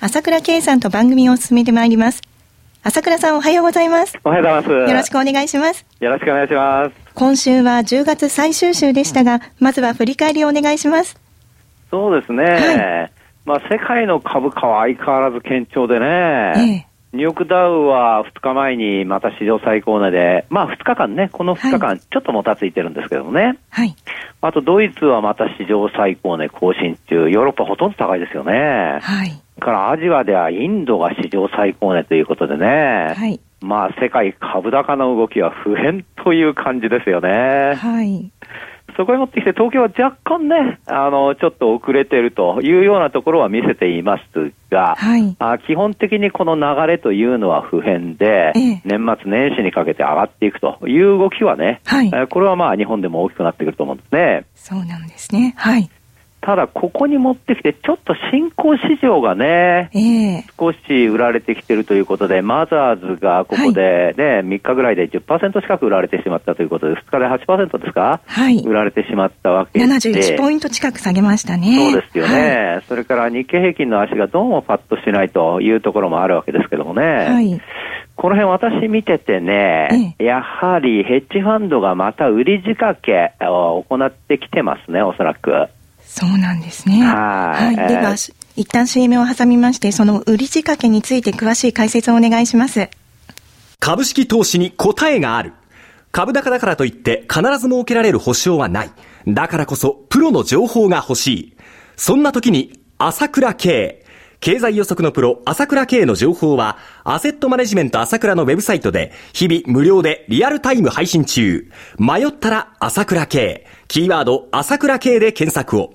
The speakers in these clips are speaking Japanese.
朝倉圭さんと番組を進めてまいります。朝倉さんおはようございます。おはようございます。よろしくお願いします。よろしくお願いします。今週は10月最終週でしたが、まずは振り返りをお願いします。そうですね。はい、まあ世界の株価は相変わらず堅調でね。ええニューヨークダウは2日前にまた史上最高値で、まあ2日間ね、この2日間ちょっともたついてるんですけどもね。はい。あとドイツはまた史上最高値更新中、ヨーロッパほとんど高いですよね。はい。からアジアではインドが史上最高値ということでね。はい。まあ世界株高の動きは普遍という感じですよね。はい。そこに持ってきて、東京は若干ね、あの、ちょっと遅れてるというようなところは見せていますが、はい、あ基本的にこの流れというのは普遍で、ええ、年末年始にかけて上がっていくという動きはね、はい、これはまあ日本でも大きくなってくると思うんですね。そうなんですね。はい。ただ、ここに持ってきて、ちょっと新興市場がね、えー、少し売られてきてるということで、マザーズがここでね、はい、3日ぐらいで10%近く売られてしまったということで、2日で8%ですか、はい、売られてしまったわけで。71ポイント近く下げましたね。そうですよね。はい、それから日経平均の足がどうもパッとしないというところもあるわけですけどもね。はい、この辺私見ててね、やはりヘッジファンドがまた売り仕掛けを行ってきてますね、おそらく。そうなんですね。はい。では、一旦 CM を挟みまして、その売り仕掛けについて詳しい解説をお願いします。株式投資に答えがある。株高だからといって必ず設けられる保証はない。だからこそプロの情報が欲しい。そんな時に朝倉慶。経済予測のプロ朝倉慶の情報はアセットマネジメント朝倉のウェブサイトで日々無料でリアルタイム配信中。迷ったら朝倉慶。キーワード朝倉慶で検索を。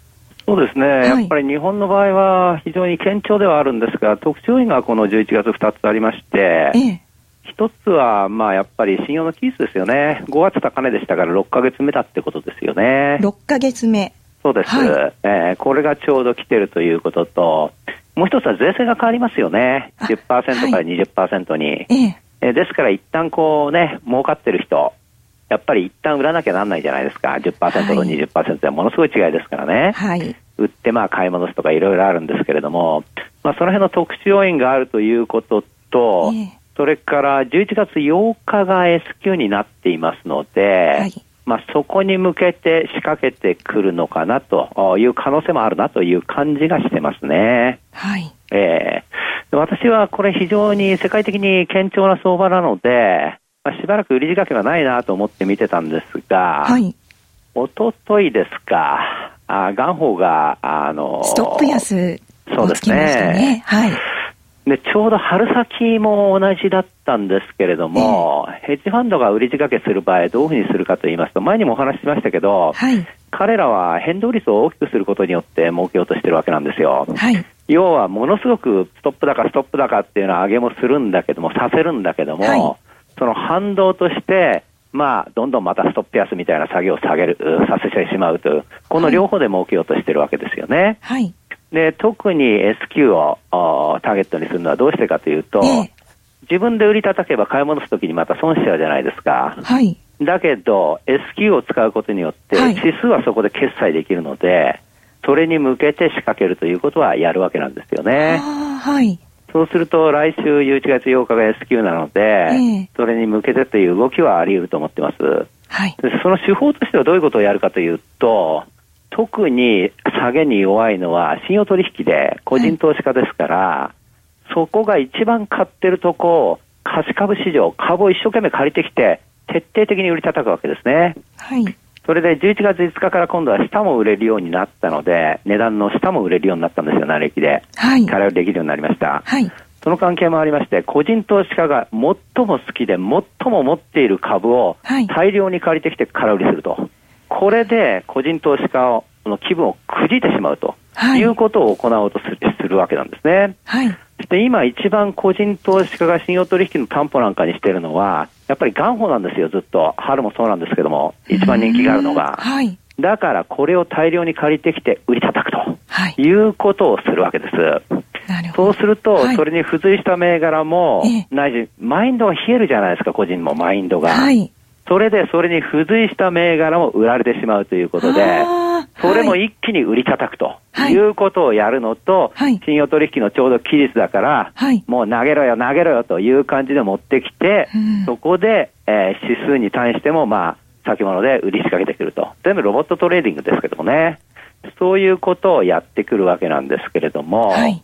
そうですね、はい、やっぱり日本の場合は非常に堅調ではあるんですが、特徴がこの11月2つありまして、ええ、1つはまあやっぱり信用の期日ですよね、5月高値でしたから6か月目だってことですよね。6か月目。そうです、はい、えー、これがちょうど来てるということと、もう一つは税制が変わりますよね、10%から20%に。はい、ええですから、一旦こうね、儲かってる人、やっぱり一旦売らなきゃなんないじゃないですか。10%と20%はものすごい違いですからね。はい、売ってまあ買い戻すとかいろいろあるんですけれども、まあその辺の特殊要因があるということと、えー、それから11月8日が S q になっていますので、はい、まあそこに向けて仕掛けてくるのかなという可能性もあるなという感じがしてますね。はい。えー、私はこれ非常に世界的に堅調な相場なので、まあ、しばらく売り仕掛けがないなと思って見てたんですが、はい、おとといですか、あ元宝が、あのストップ安そうですね。ね。はい。で、ちょうど春先も同じだったんですけれども、えー、ヘッジファンドが売り仕掛けする場合、どういうふうにするかと言いますと、前にもお話ししましたけど、はい、彼らは変動率を大きくすることによって儲けようとしてるわけなんですよ。はい、要は、ものすごくストップ高、ストップ高っていうのは上げもするんだけども、させるんだけども、はいその反動として、まあ、どんどんまたストップ安みたいな作業を下げる、させてしまうという、この両方で儲けようとしてるわけですよね。はい。で、特に S q をターゲットにするのはどうしてかというと、えー、自分で売り叩けば買い戻すときにまた損しちゃうじゃないですか。はい。だけど、S q を使うことによって、指数はそこで決済できるので、それに向けて仕掛けるということはやるわけなんですよね。はい。そうすると来週11月8日が S q なので、えー、それに向けてという動きはあり得ると思ってます。はい、その手法としてはどういうことをやるかというと、特に下げに弱いのは信用取引で個人投資家ですから、はい、そこが一番買ってるとこ、貸し株市場、株を一生懸命借りてきて、徹底的に売り叩くわけですね。はい。それで11月5日から今度は下も売れるようになったので、値段の下も売れるようになったんですよ、成りで。はい。空売りできるようになりました。はい。その関係もありまして、個人投資家が最も好きで、最も持っている株を大量に借りてきて空売りすると。これで個人投資家の気分をくじいてしまうと、はい、いうことを行おうとするするわけなんですね。はい。そして今一番個人投資家が信用取引の担保なんかにしているのは、やっぱり元本なんですよ、ずっと。春もそうなんですけども、一番人気があるのが。はい。だからこれを大量に借りてきて売り叩くと、はい、いうことをするわけです。そうすると、はい、それに付随した銘柄も、ないし、マインドが冷えるじゃないですか、個人もマインドが。はい。それで、それに付随した銘柄も売られてしまうということで、それも一気に売り叩くとい。うことをやるのと、はい、信用取引のちょうど期日だから、はい、もう投げろよ、投げろよという感じで持ってきて、うん、そこで、えー、指数に対しても、まあ、先物で売り仕掛けてくると。全部ロボットトレーディングですけどもね。そういうことをやってくるわけなんですけれども、はい、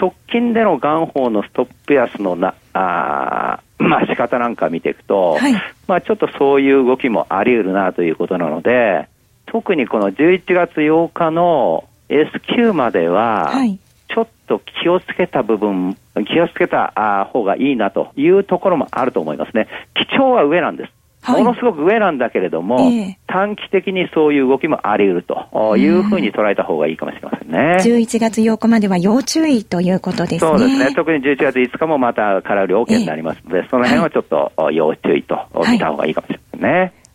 直近での元宝のストップ安のな、あ まあ仕方なんか見ていくと、はい、まあちょっとそういう動きもあり得るなということなので、特にこの11月8日の S q までは、ちょっと気をつけた部分、気をつけた方がいいなというところもあると思いますね。基調は上なんです。ものすごく上なんだけれども、えー、短期的にそういう動きもあり得るというふうに捉えた方がいいかもしれませんね。11月8日までは要注意ということですね。そうですね。特に11月5日もまた空売り OK になりますので、えー、その辺はちょっと要注意と見た方がいいかもしれませんね。わ、はい、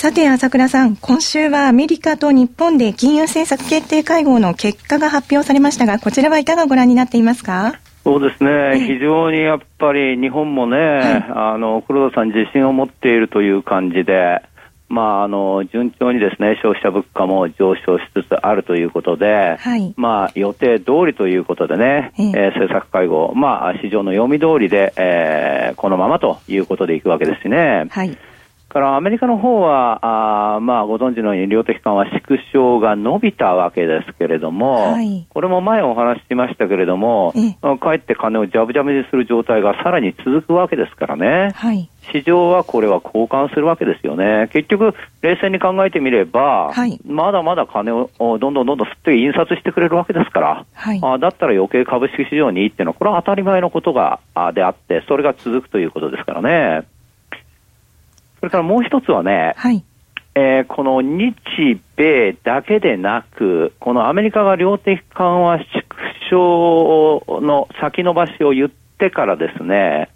さて、朝倉さん、今週はアメリカと日本で金融政策決定会合の結果が発表されましたが、こちらはいかがご覧になっていますか？そうですね、非常にやっぱり日本もね、はい、あの黒田さん、自信を持っているという感じで、まあ、あの順調にですね消費者物価も上昇しつつあるということで、はい、まあ、予定通りということでね、えー、政策会合、まあ、市場の読み通りで、えー、このままということでいくわけですしね。はいからアメリカの方は、あまあ、ご存知のように量的緩和縮小が伸びたわけですけれども、はい、これも前お話ししましたけれども、かえ。って金をジャブジャブにする状態がさらに続くわけですからね、はい、市場はこれは交換するわけですよね。結局、冷静に考えてみれば、はい、まだまだ金をどんどんどんどん吸って印刷してくれるわけですから、はい、あだったら余計株式市場にいいっていうのは、これは当たり前のことがあであって、それが続くということですからね。それからもう一つはね、はい、えー、この日米だけでなく、このアメリカが量的緩和縮小の先延ばしを言ってからですね、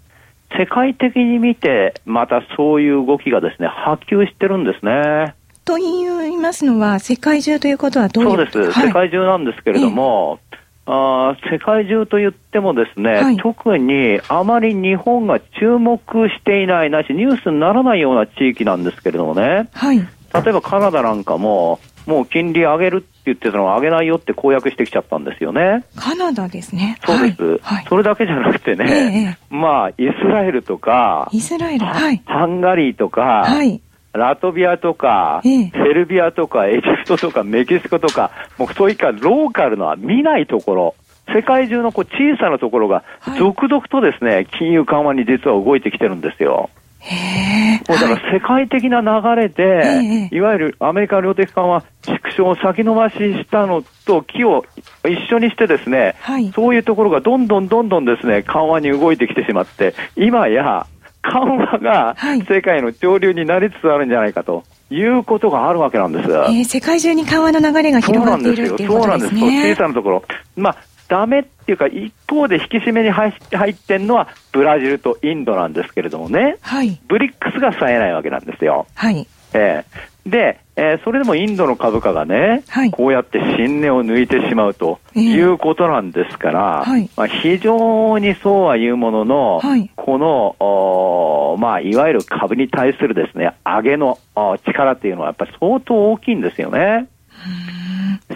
世界的に見て、またそういう動きがですね、波及してるんですね。と言いますのは、世界中ということはどういうそうです、はい、世界中なんですけれども、あ世界中と言ってもですね、はい、特にあまり日本が注目していないなし、ニュースにならないような地域なんですけれどもね、はい、例えばカナダなんかも、もう金利上げるって言ってたのを上げないよって公約してきちゃったんですよね。カナダですね。そうです。はい、それだけじゃなくてね、ええ、まあ、イスラエルとか、イスラエル、はい、ハンガリーとか、はい、ラトビアとか、ええ、セルビアとか、エジプトとか、メキシコとか、もうそういったローカルのは見ないところ、世界中のこう小さなところが、続々とですね、はい、金融緩和に実は動いてきてるんですよ。へだから世界的な流れで、はい、いわゆるアメリカ量的緩和縮小を先延ばししたのと木を一緒にしてですね、はい、そういうところがどんどんどんどんですね、緩和に動いてきてしまって、今や緩和が世界の潮流になりつつあるんじゃないかということがあるわけなんです。えー、世界中に緩和の流れが広がっているっていうことですね。そうなんですよ。小さなところ。まあ、ダメっていうか、一方で引き締めに入ってるのはブラジルとインドなんですけれどもね、はい、ブリックスがさえないわけなんですよ。はい、えー、で、えー、それでもインドの株価がね、はい、こうやって新値を抜いてしまうということなんですから、えーはい、まあ、非常にそうは言うものの、はい、この、おまあ、いわゆる株に対するですね、上げの力っていうのはやっぱり相当大きいんですよね。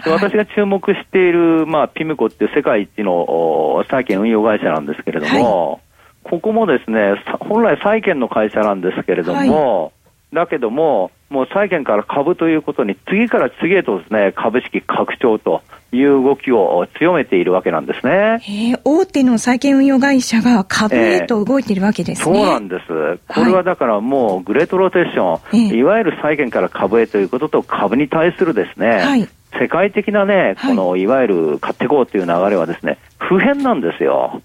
私が注目している、まあ、ピムコっていう世界一の債券運用会社なんですけれども、はい、ここもですね、本来債券の会社なんですけれども、はい、だけども、もう債券から株ということに、次から次へとですね、株式拡張という動きを強めているわけなんですね。大手の債券運用会社が株へと動いているわけですね、えー、そうなんです。これはだからもうグレートローテーション、いわゆる債券から株へということと株に対するですね、はい、世界的なね、このいわゆる買っていこうという流れはですね、普遍なんですよ。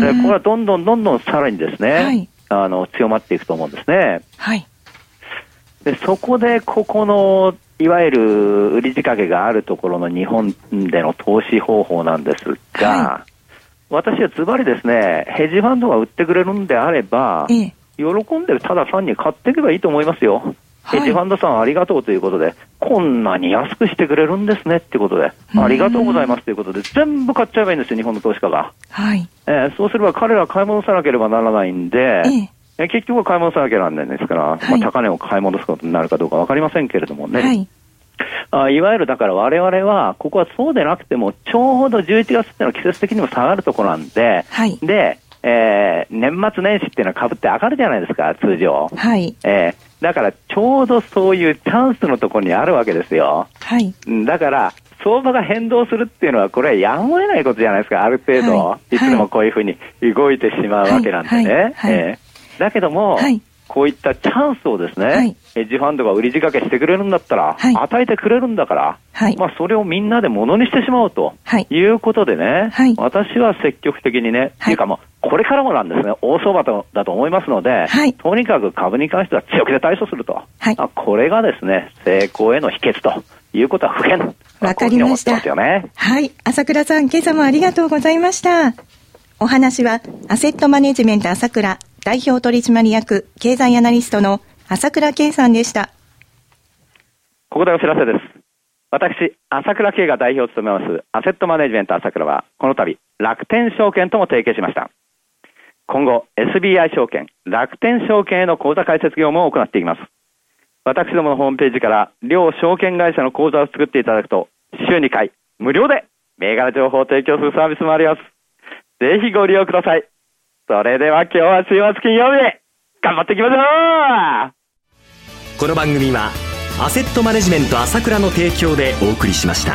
で、これはどんどんどんどんさらにですね、はい、あの、強まっていくと思うんですね。はい。で、そこで、ここの、いわゆる売り仕掛けがあるところの日本での投資方法なんですが、はい、私はズバリですね、ヘッジファンドが売ってくれるんであれば、ええ、喜んでただ単に買っていけばいいと思いますよ。ヘッジファンドさんありがとうということで、こんなに安くしてくれるんですねってことで、ありがとうございますということで、全部買っちゃえばいいんですよ、日本の投資家が。はい。えー、そうすれば彼らは買い戻さなければならないんで、えー、結局は買い戻さなきゃならないんですから、はい、まあ、高値を買い戻すことになるかどうか分かりませんけれどもね。はい。あいわゆるだから我々は、ここはそうでなくても、ちょうど11月っていうのは季節的にも下がるところなんで、はい、で、えー、年末年始っていうのは株って上がるじゃないですか、通常。はい。えー、だからちょうどそういうチャンスのところにあるわけですよ。はい。だから、相場が変動するっていうのは、これはやむを得ないことじゃないですか、ある程度、はい、いつでもこういうふうに動いてしまうわけなんでね。はい、えー、だけども、はい、こういったチャンスをですね、はい、ヘッジファンドが売り仕掛けしてくれるんだったら、はい、与えてくれるんだから、はい、まあそれをみんなでものにしてしまおうと、い、うことでね、私は積極的にね、っていうかもう、これからもなんですね、大相場とだと思いますので、とにかく株に関しては強気で対処すると、あ、これがですね、成功への秘訣ということは不変。わかりました。ね、はい。朝倉さん、今朝もありがとうございました。お話は、アセットマネジメント朝倉代表取締役経済アナリストの朝倉圭さんでした。ここでお知らせです。私、朝倉圭が代表を務めますアセットマネジメント朝倉は、この度、楽天証券とも提携しました。今後、SBI 証券、楽天証券への口座開設業務を行っていきます。私どものホームページから両証券会社の口座を作っていただくと、週2回、無料で銘柄情報を提供するサービスもあります。ぜひご利用ください。それでは今日は週末金曜日、頑張っていきましょうこの番組は、アセットマネジメント朝倉の提供でお送りしました。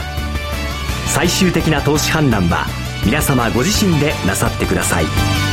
最終的な投資判断は、皆様ご自身でなさってください。